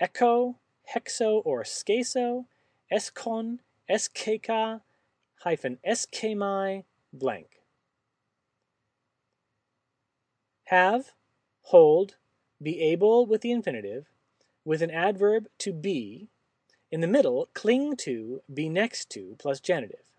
echo, hexo or skeso, escon, eskeka, hyphen eskemai, blank. Have, hold, be able with the infinitive, with an adverb to be, in the middle cling to, be next to plus genitive.